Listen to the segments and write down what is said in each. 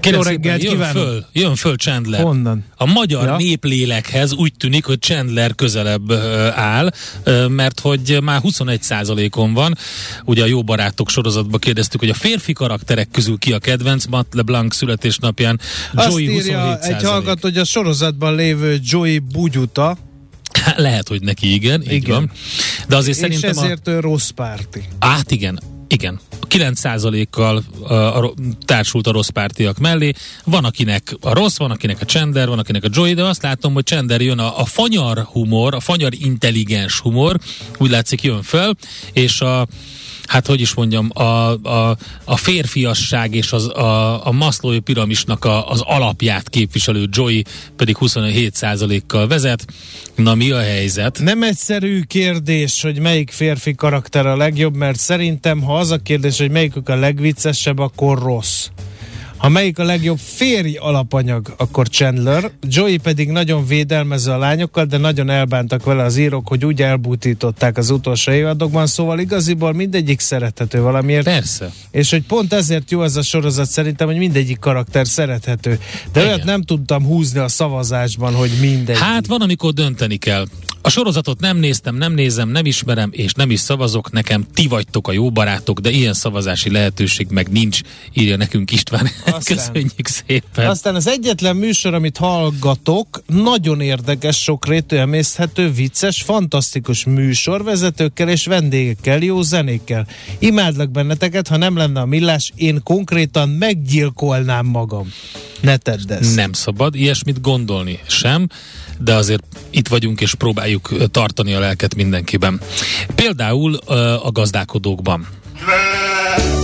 Kérem Jó reggelt jön kívánok! föl, jön föl Chandler. Honnan? A magyar Ja. néplélekhez úgy tűnik, hogy Chandler közelebb áll, mert hogy már 21%-on van. Ugye a Jó Barátok sorozatban kérdeztük, hogy a férfi karakterek közül ki a kedvenc, Matt LeBlanc születésnapján Azt Joey írja 27%. egy hallgató, hogy a sorozatban lévő Joey Bugyuta, Lehet, hogy neki igen, így Igen. van. De azért és szerintem a... ezért ő rossz párti. Át igen, igen. 9%-kal a, a, társult a rossz pártiak mellé. Van akinek a rossz, van akinek a Chandler, van akinek a Joey, de azt látom, hogy Chandler jön a, a fanyar humor, a fanyar intelligens humor, úgy látszik jön fel, és a hát hogy is mondjam, a, a, a férfiasság és az, a, a Maslow'i piramisnak a, az alapját képviselő Joey pedig 27%-kal vezet. Na mi a helyzet? Nem egyszerű kérdés, hogy melyik férfi karakter a legjobb, mert szerintem, ha az a kérdés, hogy melyikük a legviccesebb, akkor rossz. Ha melyik a legjobb férj alapanyag, akkor Chandler. Joey pedig nagyon védelmező a lányokkal, de nagyon elbántak vele az írók, hogy úgy elbutították az utolsó évadokban, szóval igaziból mindegyik szerethető valamiért. Persze. És hogy pont ezért jó ez a sorozat szerintem, hogy mindegyik karakter szerethető. De Igen. olyat nem tudtam húzni a szavazásban, hogy mindegy. Hát van, amikor dönteni kell. A sorozatot nem néztem, nem nézem, nem ismerem, és nem is szavazok. Nekem ti vagytok a jó barátok, de ilyen szavazási lehetőség meg nincs, írja nekünk István. Aztán. Köszönjük szépen. Aztán az egyetlen műsor, amit hallgatok, nagyon érdekes, sokrétű, emészhető, vicces, fantasztikus műsorvezetőkkel és vendégekkel, jó zenékkel. Imádlak benneteket, ha nem lenne a millás, én konkrétan meggyilkolnám magam. Ne tedd ezt. Nem szabad ilyesmit gondolni sem, de azért itt vagyunk és próbáljuk tartani a lelket mindenkiben. Például a gazdálkodókban. Nem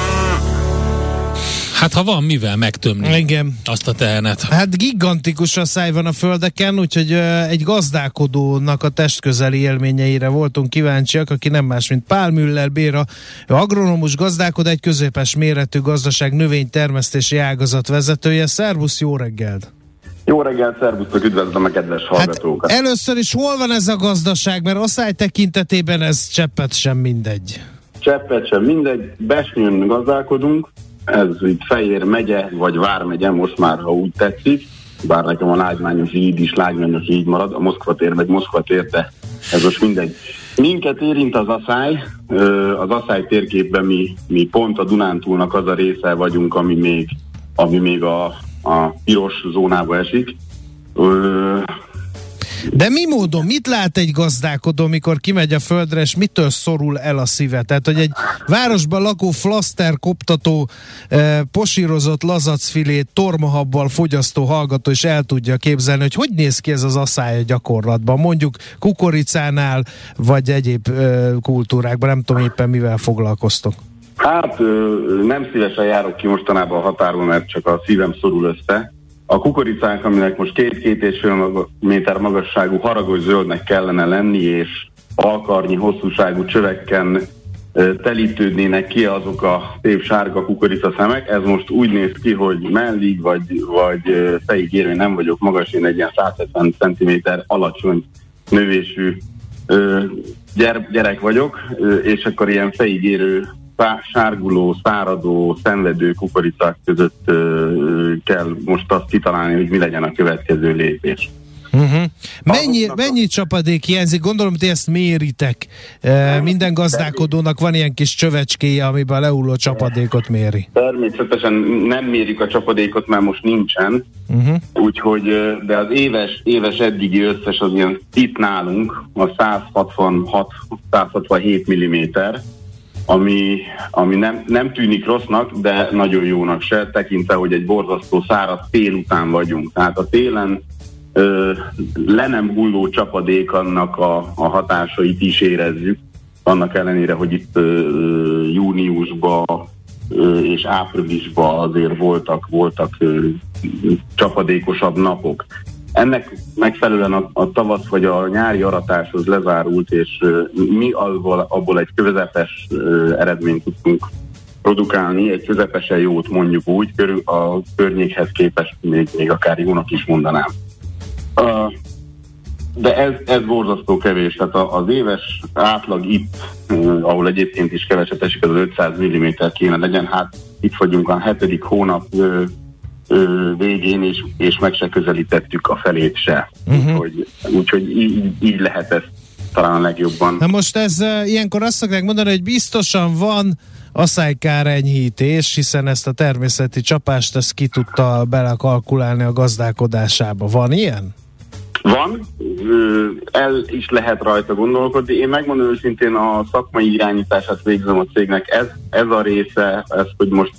Hát ha van mivel megtömni Igen. azt a tehenet. Hát gigantikus a száj van a földeken, úgyhogy egy gazdálkodónak a testközeli élményeire voltunk kíváncsiak, aki nem más, mint Pál Müller Béra, ő agronomus gazdálkodó, egy középes méretű gazdaság növénytermesztési ágazat vezetője. Szervusz, jó reggelt! Jó reggelt, szervusztok, üdvözlöm a kedves Hát hallgatókat. először is hol van ez a gazdaság, mert oszály tekintetében ez cseppet sem mindegy. Cseppet sem mindegy, Besnyőn gazdálkodunk, ez itt Fejér megye, vagy Vármegye, most már, ha úgy tetszik, bár nekem a lágymányos így is lágymányos így marad, a Moszkva tér meg Moszkva tér, de ez most mindegy. Minket érint az asszály, az asszály térképben mi, mi pont a Dunántúlnak az a része vagyunk, ami még, ami még a, a piros zónába esik. De mi módon, mit lát egy gazdálkodó, mikor kimegy a földre, és mitől szorul el a szíve? Tehát, hogy egy városban lakó flaster koptató, eh, posírozott lazacfilét tormahabbal fogyasztó hallgató is el tudja képzelni, hogy hogy néz ki ez az asszály a gyakorlatban, mondjuk kukoricánál, vagy egyéb eh, kultúrákban, nem tudom éppen mivel foglalkoztok. Hát nem szívesen járok ki mostanában a határon, mert csak a szívem szorul össze. A kukoricánk, aminek most két-két és fél méter magasságú haragos zöldnek kellene lenni, és alkarnyi hosszúságú csöveken ö, telítődnének ki azok a szép sárga kukorica szemek. Ez most úgy néz ki, hogy mellig vagy, vagy fejig nem vagyok magas, én egy ilyen 170 cm alacsony növésű gyerek vagyok, és akkor ilyen fejig szá- sárguló, száradó, szenvedő kukoricák között ö, kell most azt kitalálni, hogy mi legyen a következő lépés. Uh-huh. Mennyi, mennyi csapadék hiányzik? Gondolom, hogy ezt méritek. E, minden gazdálkodónak van ilyen kis csövecskéje, amiben a lehulló csapadékot méri. Természetesen nem mérik a csapadékot, mert most nincsen. Uh-huh. Úgyhogy, de az éves, éves eddigi összes az ilyen itt nálunk, a 166-167 mm, ami, ami nem, nem tűnik rossznak, de nagyon jónak se, tekintve, hogy egy borzasztó száraz tél után vagyunk. Tehát a télen ö, le nem hulló csapadék annak a, a hatásait is érezzük, annak ellenére, hogy itt ö, júniusban és áprilisban azért voltak, voltak ö, csapadékosabb napok. Ennek megfelelően a, a tavasz vagy a nyári aratáshoz lezárult, és mi abból, abból egy közepes eredményt tudtunk produkálni, egy közepesen jót mondjuk úgy, körül a környékhez képest még, még akár jónak is mondanám. Uh, de ez, ez borzasztó kevés, tehát az éves átlag itt, ahol egyébként is keveset esik, az 500 mm kéne legyen, hát itt vagyunk a hetedik hónap végén, és, és meg se közelítettük a felét se. Uh-huh. Úgyhogy, úgyhogy így, így lehet ezt talán a legjobban. Na most ez ilyenkor azt szokták mondani, hogy biztosan van asszálykár enyhítés, hiszen ezt a természeti csapást ezt ki tudta belekalkulálni a gazdálkodásába. Van ilyen? Van, el is lehet rajta gondolkodni. Én megmondom őszintén a szakmai irányítását végzem a cégnek. Ez, ez a része, ez, hogy most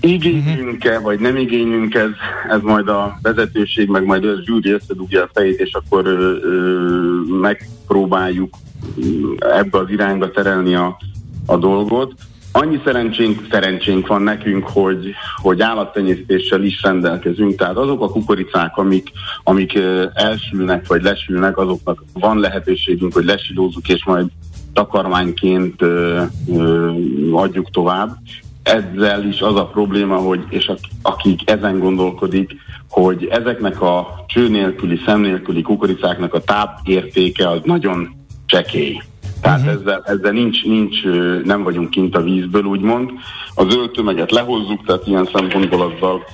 igényünk-e, vagy nem igényünk ez, ez majd a vezetőség, meg majd a zsűri összedugja a fejét, és akkor ö, ö, megpróbáljuk ebbe az irányba terelni a, a dolgot. Annyi szerencsénk, szerencsénk van nekünk, hogy, hogy állattenyésztéssel is rendelkezünk, tehát azok a kukoricák, amik, amik elsülnek vagy lesülnek, azoknak van lehetőségünk, hogy lesilózzuk, és majd takarmányként ö, ö, adjuk tovább. Ezzel is az a probléma, hogy, és akik ezen gondolkodik, hogy ezeknek a cső nélküli, szem nélküli kukoricáknak a tápértéke az nagyon csekély. Tehát uh-huh. ezzel, ezzel nincs, nincs, nem vagyunk kint a vízből, úgymond. A zöld tömeget lehozzuk, tehát ilyen szempontból azzal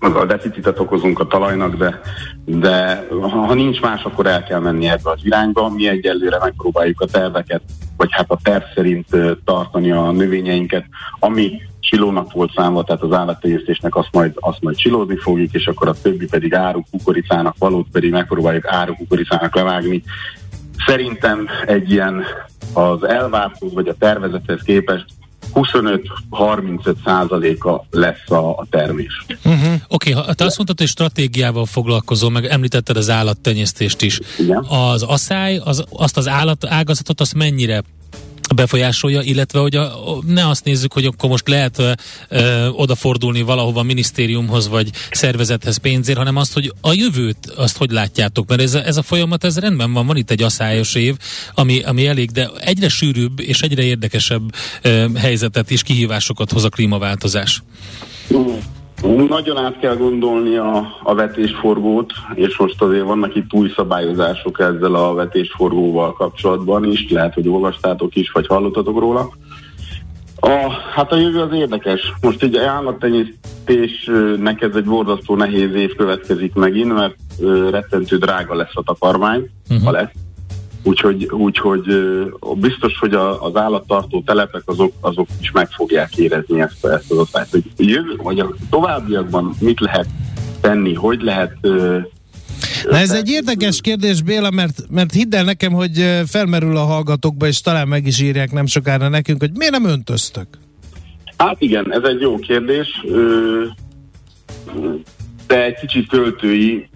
azzal deficitet okozunk a talajnak, de, de ha nincs más, akkor el kell menni ebbe az irányba. Mi egyelőre megpróbáljuk a terveket, vagy hát a terv szerint tartani a növényeinket, ami silónak volt számva, tehát az állattenyésztésnek azt majd, azt majd silózni fogjuk, és akkor a többi pedig áru kukoricának valót pedig megpróbáljuk áru kukoricának levágni, Szerintem egy ilyen az elvártó vagy a tervezethez képest 25-35 százaléka lesz a, a termés. Uh-huh. Oké, okay, te azt mondtad, hogy stratégiával foglalkozol, meg említetted az állattenyésztést is. Igen. Az asszály, az, azt az állat ágazatot, azt mennyire befolyásolja, illetve hogy a, ne azt nézzük, hogy akkor most lehet ö, ö, odafordulni valahova minisztériumhoz vagy szervezethez pénzért, hanem azt, hogy a jövőt azt hogy látjátok, mert ez a, ez a folyamat, ez rendben van, van itt egy asszályos év, ami, ami elég, de egyre sűrűbb és egyre érdekesebb ö, helyzetet és kihívásokat hoz a klímaváltozás. Nagyon át kell gondolni a, a vetésforgót, és most azért vannak itt új szabályozások ezzel a vetésforgóval kapcsolatban is, lehet, hogy olvastátok is, vagy hallottatok róla. A, hát a jövő az érdekes. Most egy állattenyésztésnek ez egy borzasztó nehéz év következik megint, mert rettentő drága lesz a takarmány, uh-huh. ha lesz Úgyhogy, úgyhogy biztos, hogy a, az állattartó telepek azok, azok is meg fogják érezni ezt, ezt az osztályt. Hogy jövő, vagy a továbbiakban mit lehet tenni, hogy lehet Na ez egy érdekes kérdés, Béla, mert, mert hidd el nekem, hogy felmerül a hallgatókba, és talán meg is írják nem sokára nekünk, hogy miért nem öntöztök? Hát igen, ez egy jó kérdés, de egy kicsit költői,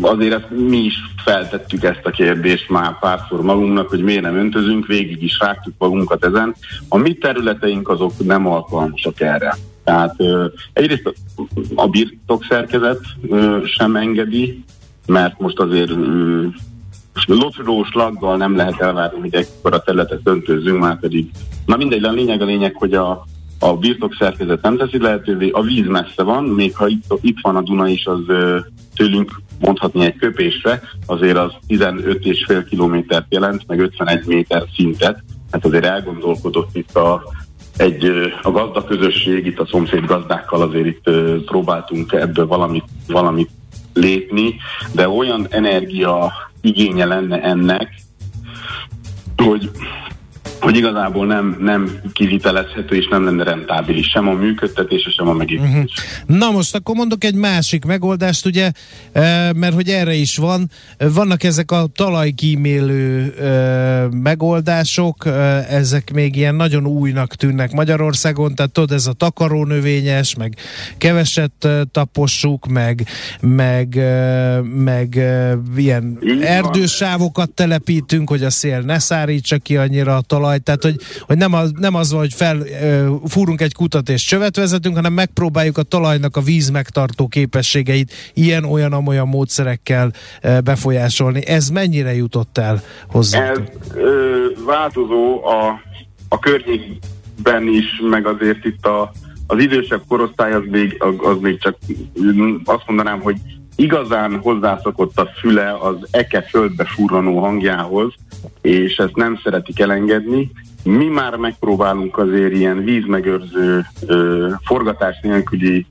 azért ezt mi is feltettük ezt a kérdést már párszor magunknak, hogy miért nem öntözünk, végig is rágtuk magunkat ezen. A mi területeink azok nem alkalmasak erre. Tehát ö, egyrészt a, a birtokszerkezet ö, sem engedi, mert most azért ö, locsolós laggal nem lehet elvárni, hogy ekkor a területet öntőzzünk, már pedig. Na mindegy, a lényeg a lényeg, hogy a, a birtokszerkezet nem teszi lehetővé, a víz messze van, még ha itt, itt van a Duna is, az tőlünk mondhatni egy köpésre, azért az 15,5 kilométert jelent, meg 51 méter szintet, hát azért elgondolkodott itt a, egy, a gazda közösség, itt a szomszéd gazdákkal azért itt próbáltunk ebből valamit, valamit lépni, de olyan energia igénye lenne ennek, hogy hogy igazából nem, nem kivitelezhető és nem lenne rentábilis sem a működtetése, sem a megépítés. Uh-huh. Na most akkor mondok egy másik megoldást, ugye, e, mert hogy erre is van, vannak ezek a talajkímélő e, megoldások, e, ezek még ilyen nagyon újnak tűnnek Magyarországon, tehát tudod, ez a takarónövényes, meg keveset tapossuk, meg, meg, meg ilyen erdősávokat telepítünk, hogy a szél ne szárítsa ki annyira a talaj talaj, tehát hogy, hogy nem, az, nem az van, hogy fel fúrunk egy kutat és csövet vezetünk, hanem megpróbáljuk a talajnak a víz megtartó képességeit ilyen, olyan, amolyan módszerekkel befolyásolni. Ez mennyire jutott el hozzá? Ez ö, változó a, a környékben is, meg azért itt a, az idősebb korosztály az még, az még csak azt mondanám, hogy igazán hozzászokott a füle az eke földbe furranó hangjához, és ezt nem szeretik elengedni. Mi már megpróbálunk azért ilyen vízmegőrző, ö, forgatás nélküli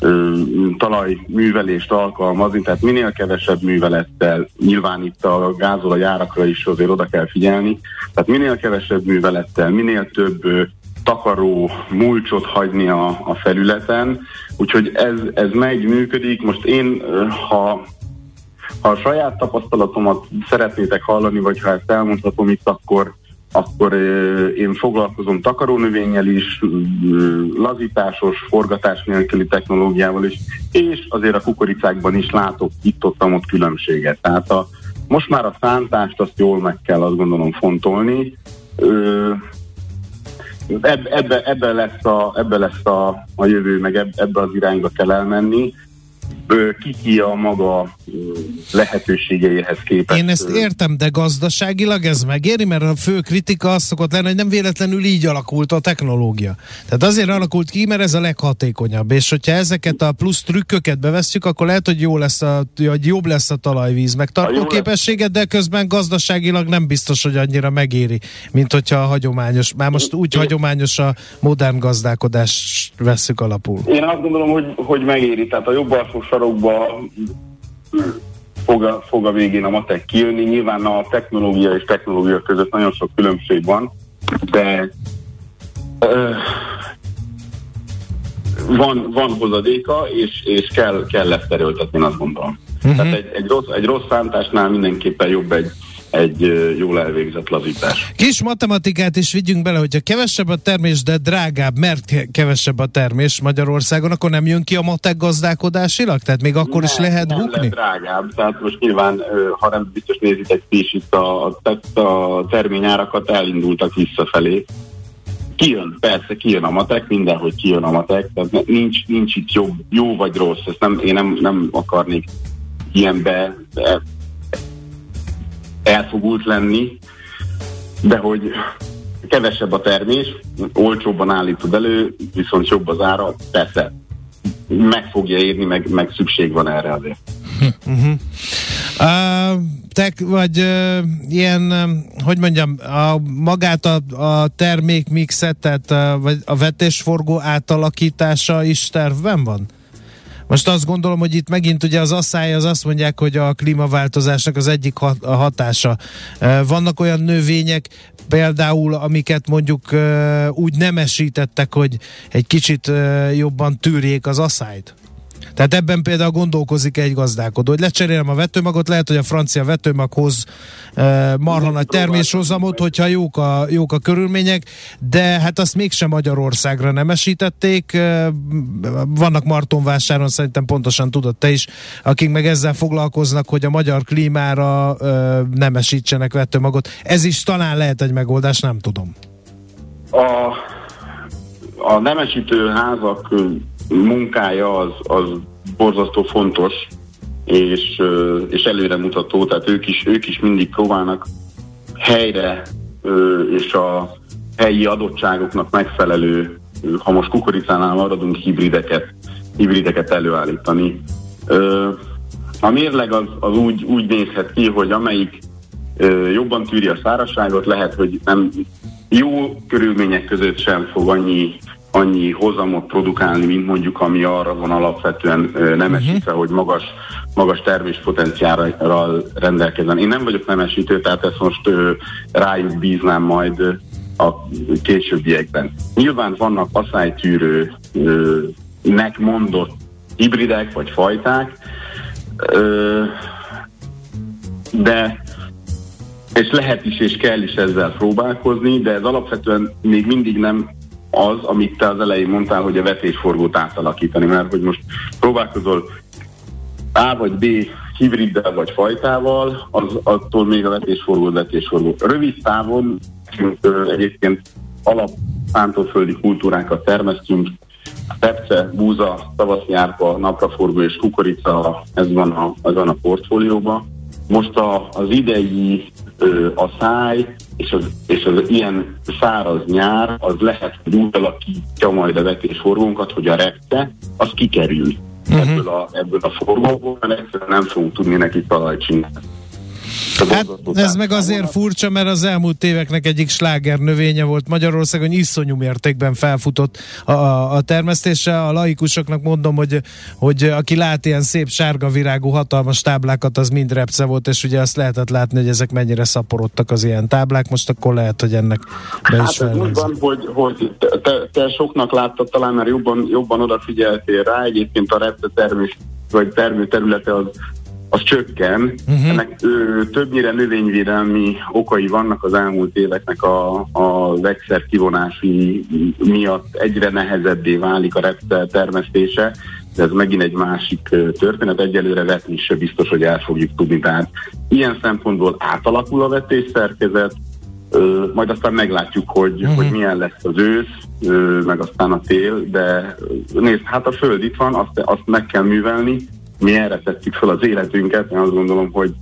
ö, talajművelést alkalmazni, tehát minél kevesebb művelettel, nyilván itt a gázolajárakra is azért oda kell figyelni, tehát minél kevesebb művelettel, minél több ö, takaró mulcsot hagyni a, a felületen, úgyhogy ez, ez megy, működik. Most én, ha ha a saját tapasztalatomat szeretnétek hallani, vagy ha ezt elmondhatom itt, akkor akkor én foglalkozom takarónövényel is, lazításos, forgatás nélküli technológiával is, és azért a kukoricákban is látok itt-ott ott különbséget. Tehát a, most már a szántást azt jól meg kell azt gondolom fontolni. Ebbe, ebbe, lesz, a, ebbe lesz a, a jövő, meg ebbe az irányba kell elmenni ki a maga lehetőségeihez képest. Én ezt értem, de gazdaságilag ez megéri, mert a fő kritika az szokott lenni, hogy nem véletlenül így alakult a technológia. Tehát azért alakult ki, mert ez a leghatékonyabb, és hogyha ezeket a plusz trükköket beveszünk, akkor lehet, hogy jó lesz a, hogy jobb lesz a talajvíz meg tartó képessége, de közben gazdaságilag nem biztos, hogy annyira megéri, mint hogyha a hagyományos, már most úgy hagyományos a modern gazdálkodás veszük alapul. Én azt gondolom, hogy, hogy megéri, tehát a jobb alsó sarokba fog a, fog a végén a matek kijönni. Nyilván a technológia és technológia között nagyon sok különbség van, de ö, van, van hozadéka, és, és kell, kell ezt erőltetni, azt gondolom. Uh-huh. Tehát egy, egy, rossz, egy rossz szántásnál mindenképpen jobb egy, egy jól elvégzett lazítás. Kis matematikát is vigyünk bele, hogyha kevesebb a termés, de drágább, mert kevesebb a termés Magyarországon, akkor nem jön ki a matek gazdálkodásilag? Tehát még akkor nem, is lehet nem bukni? Nem drágább, tehát most nyilván, ha nem biztos nézitek ti is itt a, a, a terményárakat elindultak visszafelé. Kijön, persze kijön a matek, mindenhogy kijön a matek, tehát nincs, nincs itt jobb, jó vagy rossz, ezt nem, én nem, nem akarnék ilyenbe elfogult lenni, de hogy kevesebb a termés, olcsóbban állítod elő, viszont jobb az ára, persze meg fogja érni, meg, meg szükség van erre azért. Uh-huh. Uh, te vagy uh, ilyen, uh, hogy mondjam, a, magát a, a termékmixet, tehát uh, vagy a vetésforgó átalakítása is tervben van? Most azt gondolom, hogy itt megint ugye az asszály az azt mondják, hogy a klímaváltozásnak az egyik hatása. Vannak olyan növények, például, amiket mondjuk úgy nemesítettek, hogy egy kicsit jobban tűrjék az asszályt? Tehát ebben például gondolkozik egy gazdálkodó, hogy lecserélem a vetőmagot, lehet, hogy a francia vetőmaghoz e, marha nagy terméshozamot, hogyha jók a, jók a körülmények, de hát azt mégsem Magyarországra nemesítették. E, vannak Martonvásáron, szerintem pontosan tudod te is, akik meg ezzel foglalkoznak, hogy a magyar klímára e, nemesítsenek vetőmagot. Ez is talán lehet egy megoldás, nem tudom. A, a nemesítő házak munkája az, az borzasztó fontos, és, és előremutató, tehát ők is, ők is mindig próbálnak helyre és a helyi adottságoknak megfelelő, ha most kukoricánál maradunk, hibrideket, hibrideket előállítani. A mérleg az, az úgy, úgy nézhet ki, hogy amelyik jobban tűri a szárazságot, lehet, hogy nem jó körülmények között sem fog annyi annyi hozamot produkálni, mint mondjuk ami arra van alapvetően nemesítve, uh-huh. hogy magas, magas terméspotenciálral rendelkezzen. Én nem vagyok nemesítő, tehát ezt most rájuk bíznám majd a későbbiekben. Nyilván vannak asszálytűrőnek mondott hibridek vagy fajták, de és lehet is és kell is ezzel próbálkozni, de ez alapvetően még mindig nem az, amit te az elején mondtál, hogy a vetésforgót átalakítani, mert hogy most próbálkozol A vagy B hibriddel vagy fajtával, az, attól még a vetésforgó vetésforgó. Rövid távon egyébként alap szántóföldi kultúrákat termesztünk, pepce, búza, tavaszi árpa, napraforgó és kukorica, ez van a, ez van a portfólióban. Most a, az idei a száj és az, és az ilyen száraz nyár, az lehet, hogy úgy alakítja majd a vetésforgónkat, hogy a repte, az kikerül uh-huh. ebből, a, ebből a forgóból, mert egyszerűen nem fogunk tudni neki talajt csinálni. Hát ez meg azért furcsa, mert az elmúlt éveknek egyik sláger növénye volt Magyarországon, iszonyú mértékben felfutott a, a termesztése. A laikusoknak mondom, hogy, hogy aki lát ilyen szép sárga virágú hatalmas táblákat, az mind repce volt, és ugye azt lehetett látni, hogy ezek mennyire szaporodtak az ilyen táblák, most akkor lehet, hogy ennek be hát is ez úgy van, hogy, hogy te, te soknak láttad talán, mert jobban, jobban odafigyeltél rá, egyébként a repce termés vagy termő területe az az csökken. Uh-huh. Ennek ö, többnyire növényvédelmi okai vannak az elmúlt éveknek a, a vegyszer kivonási miatt egyre nehezebbé válik a repszel termesztése, de ez megint egy másik történet, egyelőre vetni se biztos, hogy el fogjuk tudni. Tehát ilyen szempontból átalakul a vetésszerkezet, Ö, majd aztán meglátjuk, hogy, uh-huh. hogy milyen lesz az ősz, ö, meg aztán a tél, de nézd, hát a föld itt van, azt, azt meg kell művelni, mi erre tettük fel az életünket, én azt gondolom, hogy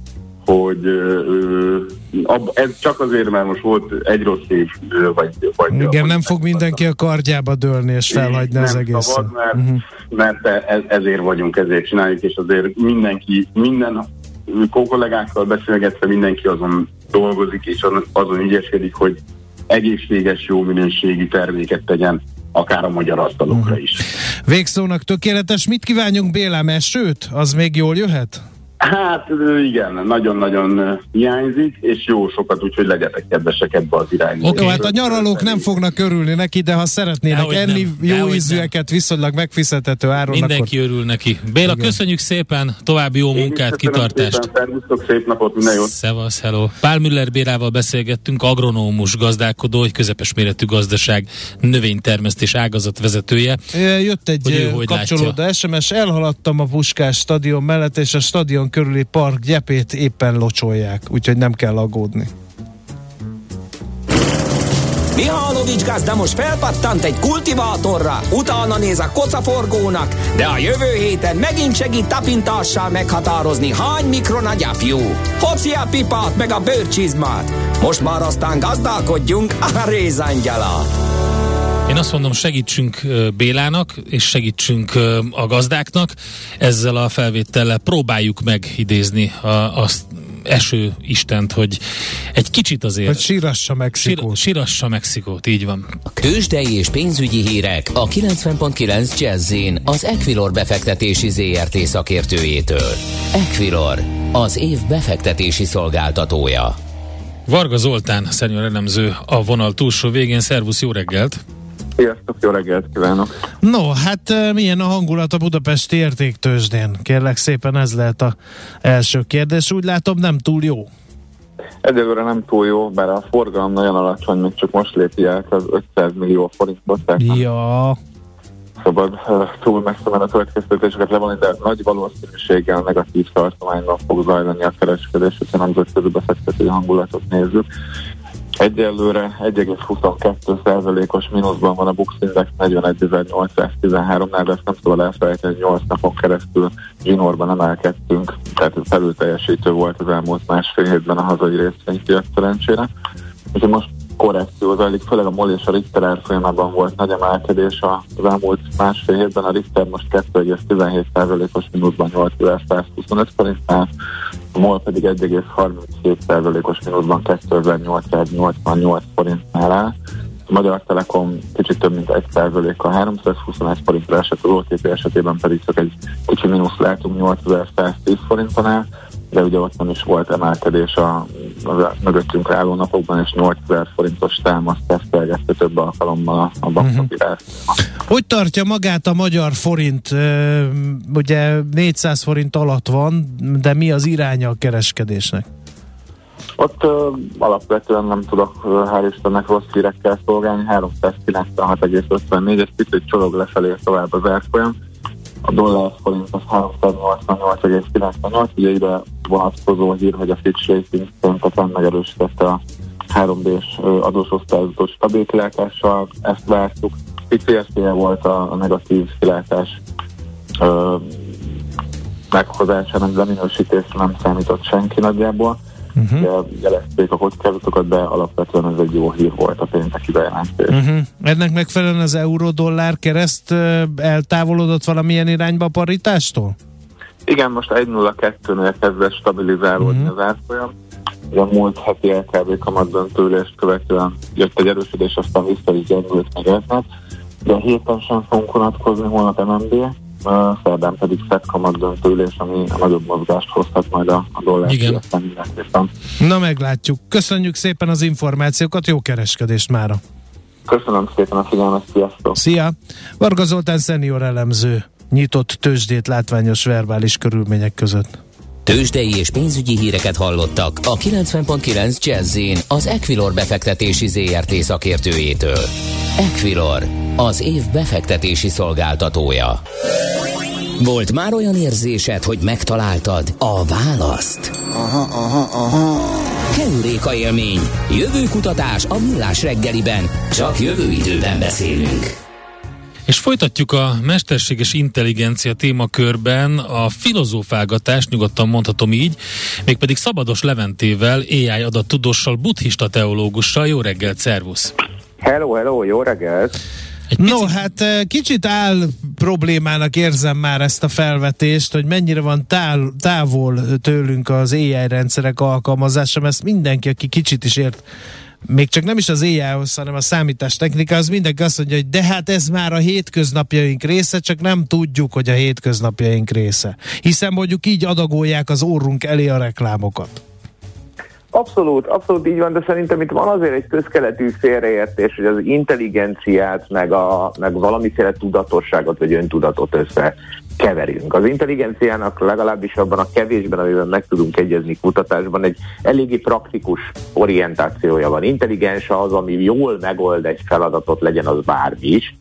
hogy ö, ab, ez csak azért, mert most volt egy rossz év, vagy... vagy Igen, nem fog mindenki a kardjába dőlni és felhagyni az egész. mert, uh-huh. mert ez, ezért vagyunk, ezért csináljuk, és azért mindenki, minden kollégákkal beszélgetve mindenki azon dolgozik, és azon, azon ügyeskedik, hogy egészséges, jó minőségi terméket tegyen akár a magyar asztalokra is. Végszónak tökéletes. Mit kívánjunk Bélám esőt? Az még jól jöhet? Hát igen, nagyon-nagyon hiányzik, és jó sokat, úgyhogy legyetek kedvesek ebbe az irányba. Oké, okay. hát a nyaralók nem fognak örülni neki, de ha szeretnének Dehogy enni nem. jó Dehogy ízűeket nem. viszonylag megfizethető áron, Mindenki akkor... örül neki. Béla, igen. köszönjük szépen, további jó Én munkát, kitartást. Szépen, szép napot, minden jót. Szevasz, hello. Pál Müller Bélával beszélgettünk, agronómus gazdálkodó, egy közepes méretű gazdaság növénytermesztés ágazat vezetője. Jött egy kapcsolódó SMS, elhaladtam a Puskás stadion mellett, és a stadion körüli park gyepét éppen locsolják, úgyhogy nem kell aggódni. Mihálovics gazda most felpattant egy kultivátorra, utána néz a kocaforgónak, de a jövő héten megint segít tapintással meghatározni, hány mikron a gyapjú. Hoci a pipát meg a bőrcsizmát. Most már aztán gazdálkodjunk a rézangyala. Én azt mondom, segítsünk Bélának, és segítsünk a gazdáknak. Ezzel a felvétellel próbáljuk meg idézni a, azt eső Istent, hogy egy kicsit azért... Hogy sírassa Mexikót. Sír, sírassa Mexikót, így van. A kősdei és pénzügyi hírek a 90.9 jazz az Equilor befektetési ZRT szakértőjétől. Equilor, az év befektetési szolgáltatója. Varga Zoltán, szenyor elemző a vonal túlsó végén. Szervusz, jó reggelt! Sziasztok, jó reggelt kívánok! No, hát milyen a hangulat a budapesti értéktősdén? Kérlek szépen, ez lehet a első kérdés. Úgy látom, nem túl jó. Egyelőre nem túl jó, bár a forgalom nagyon alacsony, még csak most lépi át az 500 millió forintot. Ja. Szabad uh, túl messze a következtetéseket levonni, de nagy valószínűséggel negatív tartományban fog zajlani a kereskedés, hogyha nemzetközi befektetői hangulatot nézzük. Egyelőre 1,22%-os mínuszban van a Bux Index 41.813-nál, de ezt nem szabad elfelejteni, hogy 8 napon keresztül zsinórban emelkedtünk, tehát felül teljesítő volt az elmúlt másfél hétben a hazai részvénypiac szerencsére. Úgyhogy most korrekció zajlik, főleg a MOL és a Richter árfolyamában volt nagy emelkedés az elmúlt másfél hétben, a Richter most 2,17%-os mínuszban 8125 forintnál, a MOL pedig 1,37%-os mínuszban 2888 forintnál áll. Magyar Telekom kicsit több mint 1%-kal 321 forintra esett, az OTP esetében pedig csak egy kicsi mínusz látunk 8110 forintonál, de ugye ott nem is volt emelkedés a, a mögöttünk álló napokban, és 8000 forintos támaszt tesztelgette több alkalommal a, a bankpapírát. Uh-huh. Hogy tartja magát a magyar forint? Ugye 400 forint alatt van, de mi az iránya a kereskedésnek? Ott uh, alapvetően nem tudok, hál' Istennek rossz hírekkel szolgálni, 396,54, ez picit csorog lefelé tovább az árfolyam. A dollár forint az 388,98, ugye ide vonatkozó hír, hogy a Fitch Rating szinteken megerősítette a 3D-s adós osztályzatos stabil kilátással, ezt vártuk. Pici esélye volt a, a negatív kilátás meghozásának, de minősítésre nem számított senki nagyjából uh-huh. jelezték a kockázatokat, de alapvetően ez egy jó hír volt a pénteki bejelentés. Uh-huh. Ennek megfelelően az euró-dollár kereszt eltávolodott valamilyen irányba a paritástól? Igen, most 1.02-nél kezdett stabilizálódni uh-huh. az árfolyam. A múlt heti LKB kamat döntőlést követően jött egy erősödés, aztán vissza is gyengült meg eznek. De a héten sem fogunk vonatkozni, holnap MNB, szerdán pedig Fed kamat döntőlés, ami a nagyobb mozgást hozhat majd a, a dollár Igen. Na meglátjuk. Köszönjük szépen az információkat, jó kereskedést mára! Köszönöm szépen a figyelmet, sziasztok! Szia! Varga Zoltán szenior elemző, nyitott tőzsdét látványos verbális körülmények között. Tőzsdei és pénzügyi híreket hallottak a 90.9 jazz az Equilor befektetési ZRT szakértőjétől. Equilor, az év befektetési szolgáltatója. Volt már olyan érzésed, hogy megtaláltad a választ? Aha, aha, aha. Heuréka élmény, jövőkutatás a millás reggeliben, csak jövő időben beszélünk. És folytatjuk a mesterséges intelligencia témakörben a filozófálgatást, nyugodtan mondhatom így, mégpedig Szabados Leventével, AI adattudóssal, buddhista teológussal. Jó reggelt, szervusz! Hello, hello, jó reggelt! Egy no, hát eh, kicsit áll problémának érzem már ezt a felvetést, hogy mennyire van tál, távol tőlünk az AI rendszerek alkalmazása, mert ezt mindenki, aki kicsit is ért még csak nem is az AI-hoz, hanem a számítás technika, az mindenki azt mondja, hogy de hát ez már a hétköznapjaink része, csak nem tudjuk, hogy a hétköznapjaink része. Hiszen mondjuk így adagolják az orrunk elé a reklámokat. Abszolút, abszolút így van, de szerintem itt van azért egy közkeletű félreértés, hogy az intelligenciát, meg, a, meg valamiféle tudatosságot vagy öntudatot össze keverünk. Az intelligenciának legalábbis abban a kevésben, amiben meg tudunk egyezni kutatásban, egy eléggé praktikus orientációja van. Intelligens az, ami jól megold egy feladatot, legyen az bármi is,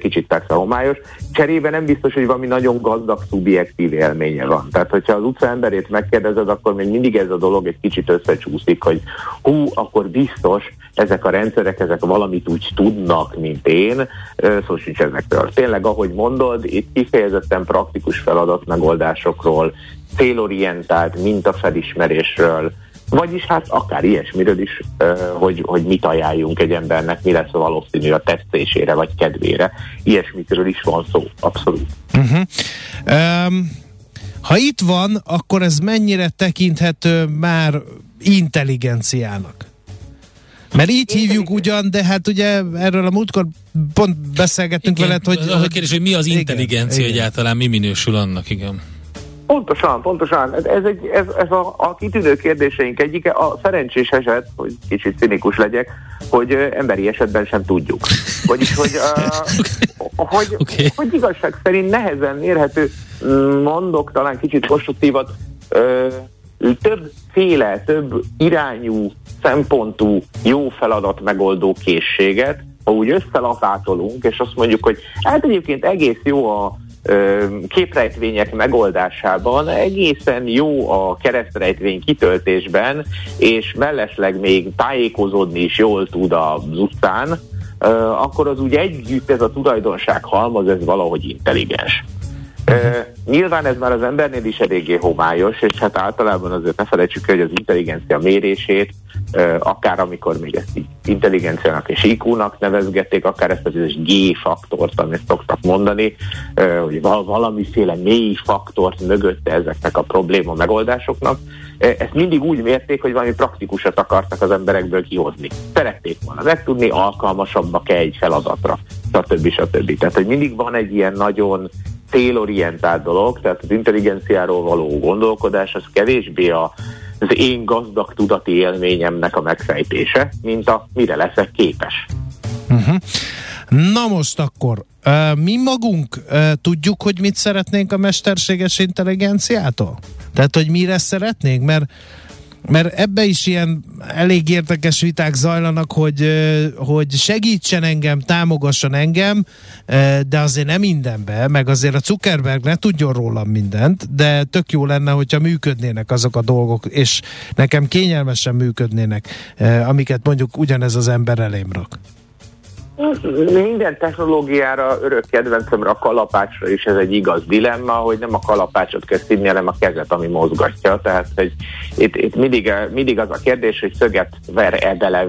kicsit persze homályos. Cserébe nem biztos, hogy valami nagyon gazdag, szubjektív élménye van. Tehát, hogyha az utca emberét megkérdezed, akkor még mindig ez a dolog egy kicsit összecsúszik, hogy hú, akkor biztos ezek a rendszerek, ezek valamit úgy tudnak, mint én, szó sincs ezekről. Tényleg, ahogy mondod, itt kifejezetten praktikus feladat megoldásokról, célorientált mintafelismerésről, vagyis hát akár ilyesmiről is, hogy, hogy mit ajánljunk egy embernek, mi lesz a valószínű a tetszésére vagy kedvére. Ilyesmikről is van szó, abszolút. Uh-huh. Um, ha itt van, akkor ez mennyire tekinthető már intelligenciának? Mert így hívjuk ugyan, de hát ugye erről a múltkor pont beszélgettünk igen, veled, hogy... Az a kérdés, hogy mi az intelligencia igen, egyáltalán, mi minősül annak, igen. Pontosan, pontosan. Ez, egy, ez, ez a, a kitűnő kérdéseink egyike. A szerencsés eset, hogy kicsit cinikus legyek, hogy emberi esetben sem tudjuk. Vagyis, hogy, uh, hogy, okay. hogy igazság szerint nehezen mérhető, mondok talán kicsit konstruktívat, uh, többféle, több irányú, szempontú jó feladat megoldó készséget, ha úgy összelapátolunk, és azt mondjuk, hogy hát egyébként egész jó a képrejtvények megoldásában egészen jó a keresztrejtvény kitöltésben, és mellesleg még tájékozódni is jól tud az utcán, akkor az úgy együtt ez a tulajdonság halmaz, ez valahogy intelligens. Nyilván ez már az embernél is eléggé homályos, és hát általában azért ne felejtsük hogy az intelligencia mérését, akár amikor még ezt így intelligenciának és IQ-nak nevezgették, akár ezt az G-faktort, amit szoktak mondani, hogy valamiféle mély faktort mögötte ezeknek a probléma megoldásoknak. Ezt mindig úgy mérték, hogy valami praktikusat akartak az emberekből kihozni. Szerették volna megtudni, alkalmasabbak-e egy feladatra, stb. stb. Tehát, hogy mindig van egy ilyen nagyon célorientált dolog, tehát az intelligenciáról való gondolkodás az kevésbé a, az én gazdag tudati élményemnek a megfejtése, mint a mire leszek képes. Uh-huh. Na most akkor, mi magunk tudjuk, hogy mit szeretnénk a mesterséges intelligenciától? Tehát, hogy mire szeretnénk? Mert mert ebbe is ilyen elég érdekes viták zajlanak, hogy, hogy segítsen engem, támogasson engem, de azért nem mindenbe, meg azért a Zuckerberg ne tudjon rólam mindent, de tök jó lenne, hogyha működnének azok a dolgok, és nekem kényelmesen működnének, amiket mondjuk ugyanez az ember elém rak. Minden technológiára örök kedvencemre a kalapácsra is ez egy igaz dilemma, hogy nem a kalapácsot kell színni, hanem a kezet, ami mozgatja. Tehát hogy itt, itt mindig, mindig az a kérdés, hogy szöget ver-e bele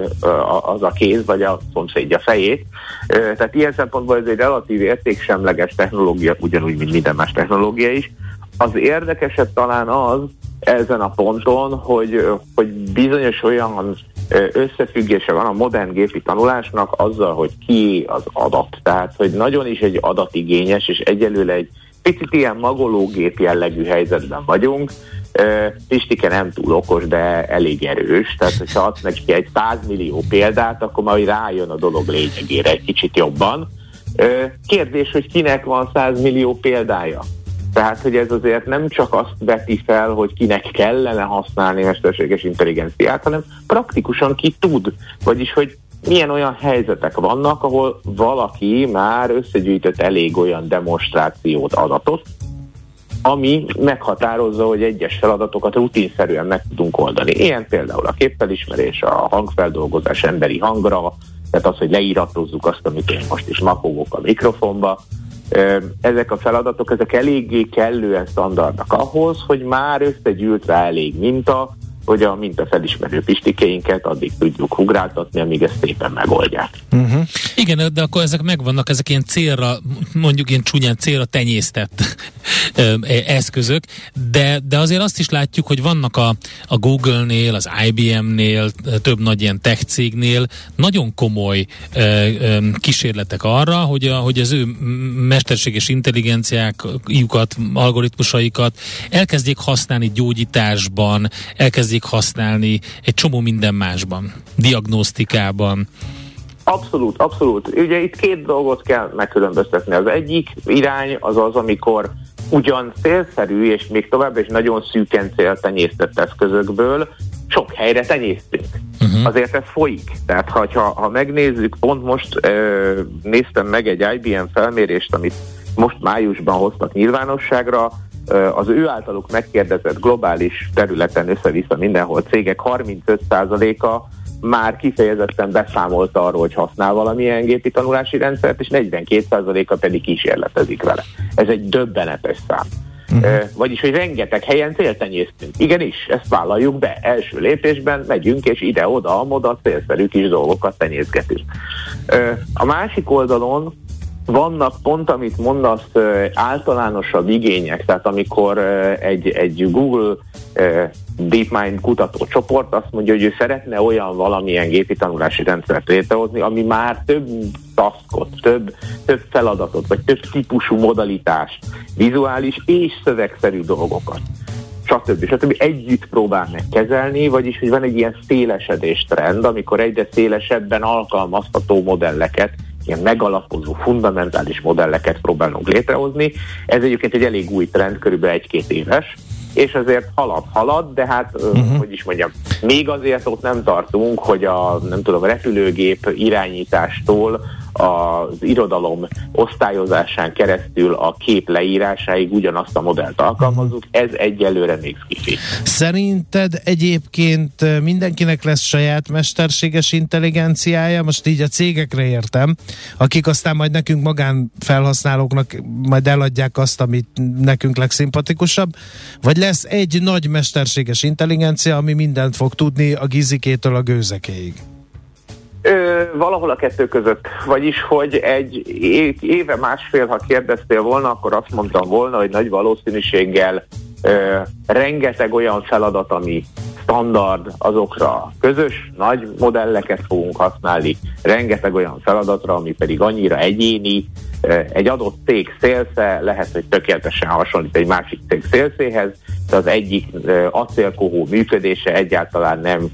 az a kéz, vagy a szomszédja fejét. Tehát ilyen szempontból ez egy relatív értéksemleges technológia, ugyanúgy, mint minden más technológia is. Az érdekesebb talán az, ezen a ponton, hogy, hogy bizonyos olyan összefüggése van a modern gépi tanulásnak azzal, hogy ki az adat. Tehát, hogy nagyon is egy adatigényes, és egyelőre egy picit ilyen magológép jellegű helyzetben vagyunk. Pistike nem túl okos, de elég erős. Tehát, hogyha adsz neki egy 100 millió példát, akkor majd rájön a dolog lényegére egy kicsit jobban. Kérdés, hogy kinek van 100 millió példája? Tehát, hogy ez azért nem csak azt veti fel, hogy kinek kellene használni mesterséges intelligenciát, hanem praktikusan ki tud. Vagyis, hogy milyen olyan helyzetek vannak, ahol valaki már összegyűjtött elég olyan demonstrációt, adatot, ami meghatározza, hogy egyes feladatokat rutinszerűen meg tudunk oldani. Ilyen például a képfelismerés, a hangfeldolgozás emberi hangra, tehát az, hogy leíratozzuk azt, amit én most is mapogok a mikrofonba, ezek a feladatok, ezek eléggé kellően standardnak ahhoz, hogy már összegyűlt rá elég minta, hogy a mintafelismerő pistikéinket addig tudjuk ugráltatni, amíg ezt szépen megoldják. Uh-huh. Igen, de akkor ezek megvannak, ezek ilyen célra, mondjuk ilyen csúnyán célra tenyésztett eszközök, de, de azért azt is látjuk, hogy vannak a, a Google-nél, az IBM-nél, több nagy ilyen tech cégnél nagyon komoly e, e, kísérletek arra, hogy, a, hogy az ő mesterséges intelligenciákat, algoritmusaikat elkezdjék használni gyógyításban, elkezdjék elkezdik használni egy csomó minden másban, diagnosztikában. Abszolút, abszolút. Ugye itt két dolgot kell megkülönböztetni. Az egyik irány az az, amikor ugyan célszerű, és még tovább is nagyon szűken céltenyésztett eszközökből sok helyre tenyésztünk. Uh-huh. Azért ez folyik. Tehát ha, ha, ha megnézzük, pont most ö, néztem meg egy IBM felmérést, amit most májusban hoztak nyilvánosságra, az ő általuk megkérdezett globális területen össze-vissza mindenhol cégek 35%-a már kifejezetten beszámolt arról, hogy használ valamilyen gépi tanulási rendszert, és 42%-a pedig kísérletezik vele. Ez egy döbbenetes szám. Uh-huh. Vagyis, hogy rengeteg helyen céltenyésztünk. Igenis, ezt vállaljuk be. Első lépésben megyünk, és ide-oda, amoda célszerű kis dolgokat tenyészgetünk. A másik oldalon vannak pont, amit mondasz, általánosabb igények, tehát amikor egy, egy Google DeepMind kutatócsoport azt mondja, hogy ő szeretne olyan valamilyen gépi tanulási rendszert létrehozni, ami már több taskot, több, több feladatot, vagy több típusú modalitást, vizuális és szövegszerű dolgokat stb. stb. együtt próbál meg kezelni, vagyis hogy van egy ilyen szélesedés trend, amikor egyre szélesebben alkalmazható modelleket ilyen megalapozó, fundamentális modelleket próbálunk létrehozni. Ez egyébként egy elég új trend, körülbelül egy-két éves, és azért halad, halad, de hát, uh-huh. hogy is mondjam, még azért ott nem tartunk, hogy a, nem tudom, repülőgép irányítástól az irodalom osztályozásán keresztül a kép leírásáig ugyanazt a modellt alkalmazzuk, ez egyelőre még skifi. Szerinted egyébként mindenkinek lesz saját mesterséges intelligenciája? Most így a cégekre értem, akik aztán majd nekünk magán felhasználóknak majd eladják azt, amit nekünk legszimpatikusabb, vagy lesz egy nagy mesterséges intelligencia, ami mindent fog tudni a gizikétől a gőzekéig? Ö, valahol a kettő között. Vagyis, hogy egy éve másfél, ha kérdeztél volna, akkor azt mondtam volna, hogy nagy valószínűséggel ö, rengeteg olyan feladat, ami standard, azokra közös nagy modelleket fogunk használni, rengeteg olyan feladatra, ami pedig annyira egyéni, egy adott cég szélsze lehet, hogy tökéletesen hasonlít egy másik cég szélszéhez, de az egyik acélkohó működése egyáltalán nem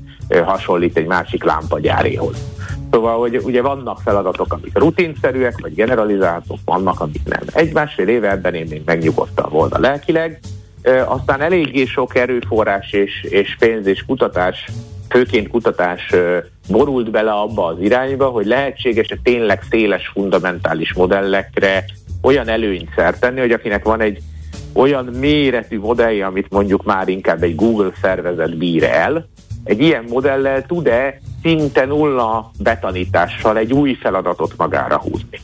hasonlít egy másik lámpagyáréhoz. Szóval, hogy ugye vannak feladatok, amik rutinszerűek, vagy generalizálhatók, vannak, amik nem. Egy másfél éve ebben én még megnyugodtam volna lelkileg, aztán eléggé sok erőforrás és, és pénz és kutatás, főként kutatás borult bele abba az irányba, hogy lehetséges hogy tényleg széles fundamentális modellekre olyan előnyt szertenni, hogy akinek van egy olyan méretű modellje, amit mondjuk már inkább egy Google szervezet bír el, egy ilyen modellel tud-e szinte nulla betanítással egy új feladatot magára húzni.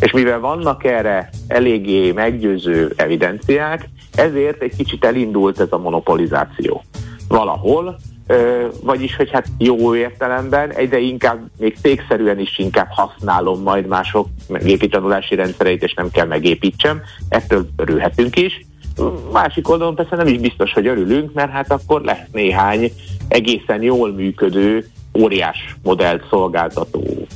És mivel vannak erre eléggé meggyőző evidenciák, ezért egy kicsit elindult ez a monopolizáció. Valahol, vagyis, hogy hát jó értelemben, egyre inkább, még cégszerűen is inkább használom majd mások gépi tanulási rendszereit, és nem kell megépítsem, ettől örülhetünk is. Másik oldalon persze nem is biztos, hogy örülünk, mert hát akkor lesz néhány egészen jól működő, óriás modellt szolgáltató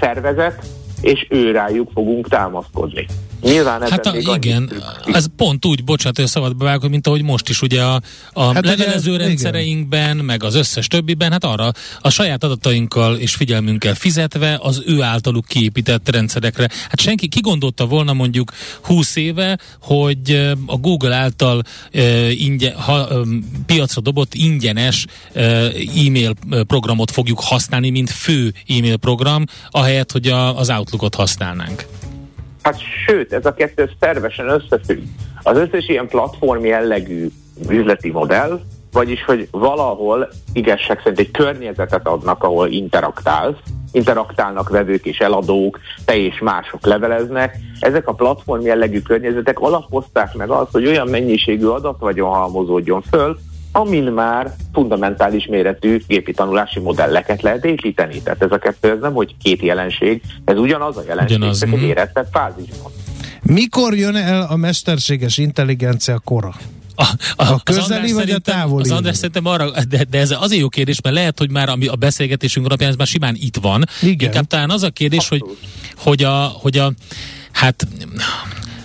szervezet, és ő rájuk fogunk támaszkodni. Nyilván hát a, igen, ez pont úgy, bocsánat, hogy szabad bevágok, mint ahogy most is ugye a, a hát levelező ugye, rendszereinkben, igen. meg az összes többiben, hát arra a saját adatainkkal és figyelmünkkel fizetve az ő általuk kiépített rendszerekre. Hát senki, ki gondolta volna mondjuk 20 éve, hogy a Google által uh, ingyen, ha, um, piacra dobott ingyenes uh, e-mail programot fogjuk használni, mint fő e-mail program, ahelyett, hogy a, az Outlookot használnánk. Hát sőt, ez a kettő szervesen összefügg. Az összes ilyen platform jellegű üzleti modell, vagyis, hogy valahol igazság szerint egy környezetet adnak, ahol interaktálsz, interaktálnak vevők és eladók, te és mások leveleznek. Ezek a platform jellegű környezetek alapozták meg azt, hogy olyan mennyiségű adat vagyon halmozódjon föl, amin már fundamentális méretű gépi tanulási modelleket lehet építeni. Tehát ez a kettő, ez nem, hogy két jelenség, ez ugyanaz a jelenség, ugyanaz. csak egy mhm. érettebb fázisban. Mikor jön el a mesterséges intelligencia kora? A, a, a közeli vagy a távoli? Az András szerintem arra, de, de ez azért jó kérdés, mert lehet, hogy már ami a beszélgetésünk alapján ez már simán itt van. Igen. Inkább talán az a kérdés, hogy, hogy a, hogy a hát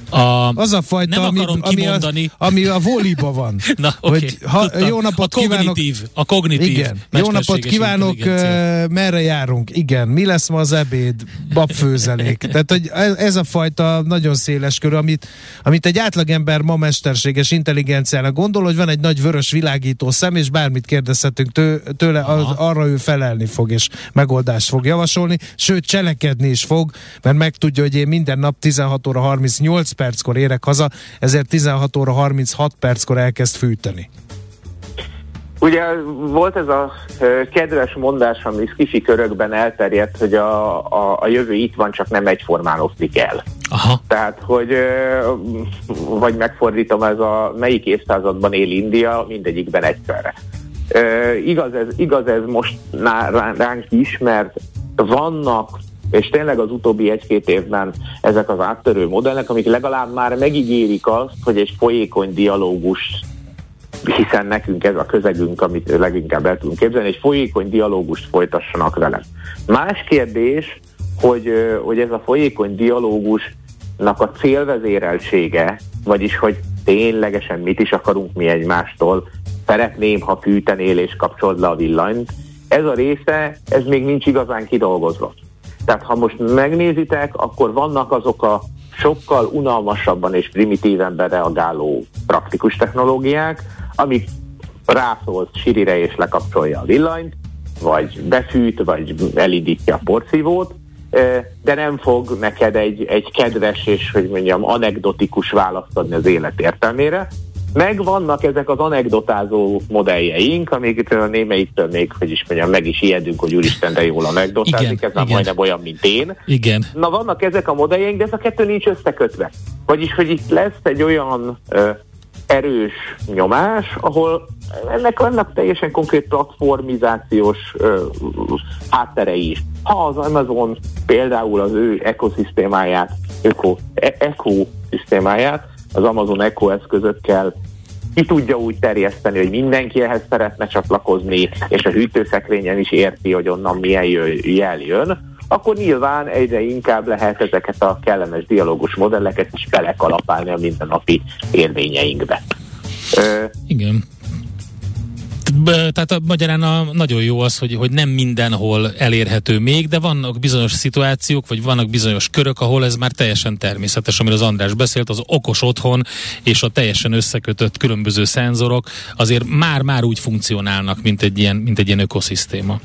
a, az a fajta, nem ami, ami, a, ami a voliba van. Na, okay, hogy ha, jó napot a kognitív, kívánok. A kognitív igen. Jó napot kívánok, merre járunk? Igen. Mi lesz ma az ebéd? Babfőzelék. Tehát, hogy ez a fajta nagyon széles kör, amit, amit egy átlagember ma mesterséges intelligenciának gondol, hogy van egy nagy vörös világító szem, és bármit kérdezhetünk tő, tőle, az, arra ő felelni fog, és megoldást fog javasolni, sőt cselekedni is fog, mert megtudja, hogy én minden nap 16 óra 38 perckor érek haza, ezért 16 óra 36 perckor elkezd fűteni. Ugye volt ez a kedves mondás, ami skifi körökben elterjedt, hogy a, a, a jövő itt van, csak nem egyformán oszlik el. Aha. Tehát, hogy vagy megfordítom, ez a melyik évszázadban él India, mindegyikben egyszerre. Igaz ez, igaz ez most ránk is, mert vannak és tényleg az utóbbi egy-két évben ezek az áttörő modellek, amik legalább már megígérik azt, hogy egy folyékony dialógus hiszen nekünk ez a közegünk, amit leginkább el tudunk képzelni, egy folyékony dialógust folytassanak velem. Más kérdés, hogy, hogy ez a folyékony dialógusnak a célvezéreltsége, vagyis hogy ténylegesen mit is akarunk mi egymástól, szeretném, ha fűtenél és kapcsolod le a villanyt, ez a része, ez még nincs igazán kidolgozva. Tehát ha most megnézitek, akkor vannak azok a sokkal unalmasabban és primitíven bereagáló praktikus technológiák, amik rászólsz Sirire és lekapcsolja a villanyt, vagy befűt, vagy elindítja a porszívót, de nem fog neked egy, egy kedves és, hogy mondjam, anekdotikus választ adni az élet értelmére. Meg vannak ezek az anekdotázó modelljeink, amiket némelyiktől még, hogy is mondjam, meg is ijedünk, hogy úristen, de jól anekdotázik, igen, ez már majdnem olyan, mint én. Igen. Na vannak ezek a modelljeink, de ez a kettő nincs összekötve. Vagyis, hogy itt lesz egy olyan ö, erős nyomás, ahol ennek vannak teljesen konkrét platformizációs ö, hátterei is. Ha az Amazon például az ő ekoszisztémáját, öko, e- ekoszisztémáját, az Amazon Echo eszközökkel ki tudja úgy terjeszteni, hogy mindenki ehhez szeretne csatlakozni, és a hűtőszekrényen is érti, hogy onnan milyen jel jön, akkor nyilván egyre inkább lehet ezeket a kellemes dialógus modelleket is belekalapálni a mindennapi élményeinkbe. Igen. Tehát a, magyarán a, nagyon jó az, hogy, hogy nem mindenhol elérhető még, de vannak bizonyos szituációk, vagy vannak bizonyos körök, ahol ez már teljesen természetes, amiről az András beszélt, az okos otthon és a teljesen összekötött különböző szenzorok azért már-már úgy funkcionálnak, mint egy ilyen, mint egy ilyen ökoszisztéma.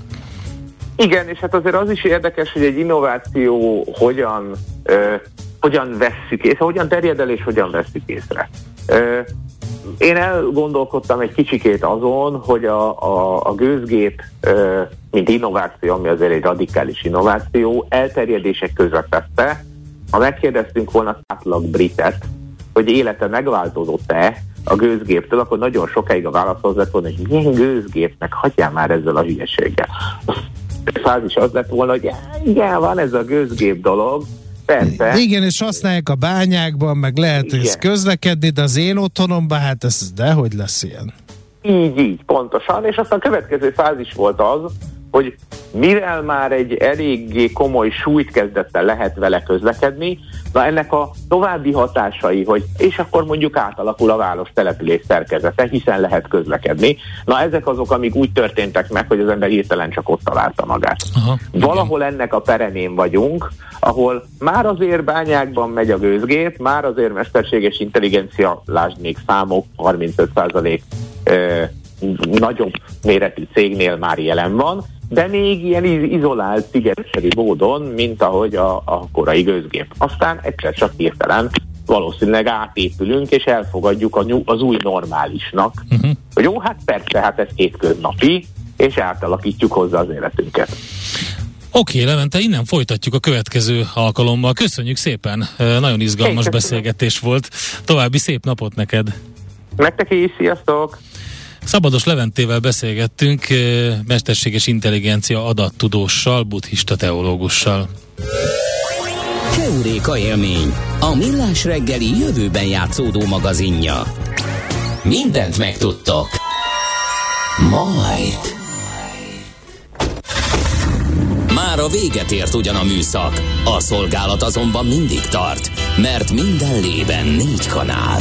Igen, és hát azért az is érdekes, hogy egy innováció hogyan, ö, hogyan vesszük észre, hogyan terjed el és hogyan vesszük észre. Ö, én elgondolkodtam egy kicsikét azon, hogy a, a, a gőzgép, mint innováció, ami azért egy radikális innováció, elterjedések közepette, ha megkérdeztünk volna átlag britet, hogy élete megváltozott-e a gőzgéptől, akkor nagyon sokáig a válasz az lett volna, hogy milyen gőzgépnek, hagyjál már ezzel a hülyeséggel. Fázis az lett volna, hogy igen, van ez a gőzgép dolog, Persze. Igen, és használják a bányákban, meg lehet ez közlekedni, de az én otthonomban, hát ez dehogy lesz ilyen. Így, így, pontosan, és aztán a következő fázis volt az, hogy mivel már egy eléggé komoly súlyt kezdett el lehet vele közlekedni, na ennek a további hatásai, hogy és akkor mondjuk átalakul a város település szerkezete, hiszen lehet közlekedni. Na ezek azok, amik úgy történtek meg, hogy az ember hirtelen csak ott találta magát. Aha, Valahol ennek a perenén vagyunk, ahol már azért bányákban megy a gőzgép, már azért mesterséges intelligencia, lásd még számok, 35% nagyobb méretű cégnél már jelen van, de még ilyen izolált szigetszerű módon, mint ahogy a, a korai gőzgép. Aztán egyszer csak hirtelen valószínűleg átépülünk, és elfogadjuk a, az új normálisnak. Uh-huh. Hogy jó, hát persze, hát ez hétköznapi, és átalakítjuk hozzá az életünket. Oké, okay, Levente, innen folytatjuk a következő alkalommal. Köszönjük szépen, nagyon izgalmas beszélgetés volt. További szép napot neked! Nektek is, sziasztok! Szabados Leventével beszélgettünk, mesterséges intelligencia adattudóssal, buddhista teológussal. Keuréka élmény, a millás reggeli jövőben játszódó magazinja. Mindent megtudtok. Majd. Már a véget ért ugyan a műszak, a szolgálat azonban mindig tart, mert minden lében négy kanál.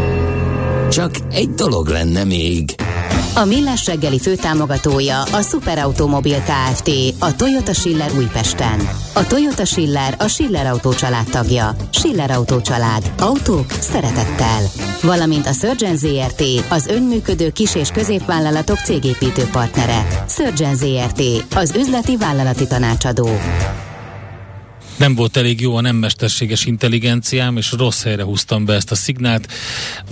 Csak egy dolog lenne még. A Millás reggeli főtámogatója a Superautomobil KFT, a Toyota Schiller Újpesten. A Toyota Schiller a Schiller Autó család tagja. Schiller Autó család. Autók szeretettel. Valamint a Surgeon ZRT, az önműködő kis- és középvállalatok cégépítő partnere. Surgeon ZRT, az üzleti vállalati tanácsadó nem volt elég jó a nem mesterséges intelligenciám, és rossz helyre húztam be ezt a szignált.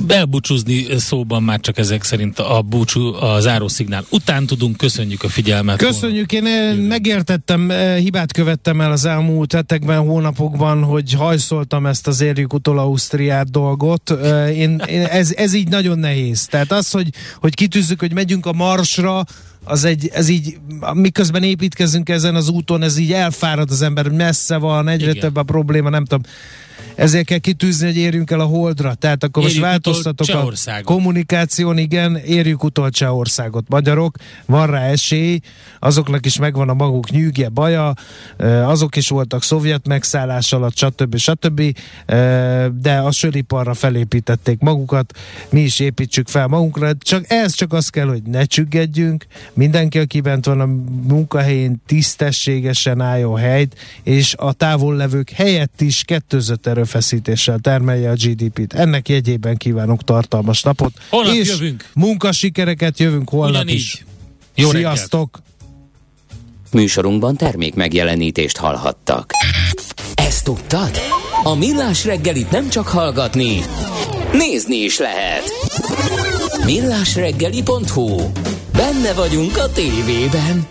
Elbúcsúzni szóban már csak ezek szerint a búcsú, a záró szignál után tudunk. Köszönjük a figyelmet. Köszönjük, én eh, megértettem, eh, hibát követtem el az elmúlt hetekben, hónapokban, hogy hajszoltam ezt az érjük utol Ausztriát dolgot. Eh, én, én ez, ez így nagyon nehéz. Tehát az, hogy, hogy kitűzzük, hogy megyünk a marsra, az egy, ez így, miközben építkezünk ezen az úton, ez így elfárad az ember, messze van, egyre Igen. több a probléma, nem tudom. Ezért kell kitűzni, hogy érjünk el a holdra. Tehát akkor Érjük most változtatok a kommunikáción, igen, érjük utol Csehországot. Magyarok, van rá esély, azoknak is megvan a maguk nyűgje, baja, eh, azok is voltak szovjet megszállás alatt, stb. stb. eh, De a söriparra felépítették magukat, mi is építsük fel magunkra, csak ez csak az kell, hogy ne csüggedjünk, mindenki, aki bent van a munkahelyén, tisztességesen álljon helyt, és a távol levők helyett is kettőzött erőfeszítéssel termelje a GDP-t. Ennek jegyében kívánok tartalmas napot. Holnap és jövünk. munkasikereket jövünk holnap Ugyanígy. is. Jó reggelt. Sziasztok! Műsorunkban termék megjelenítést hallhattak. Ezt tudtad? A Millás reggelit nem csak hallgatni, nézni is lehet. Millásreggeli.hu Benne vagyunk a tévében.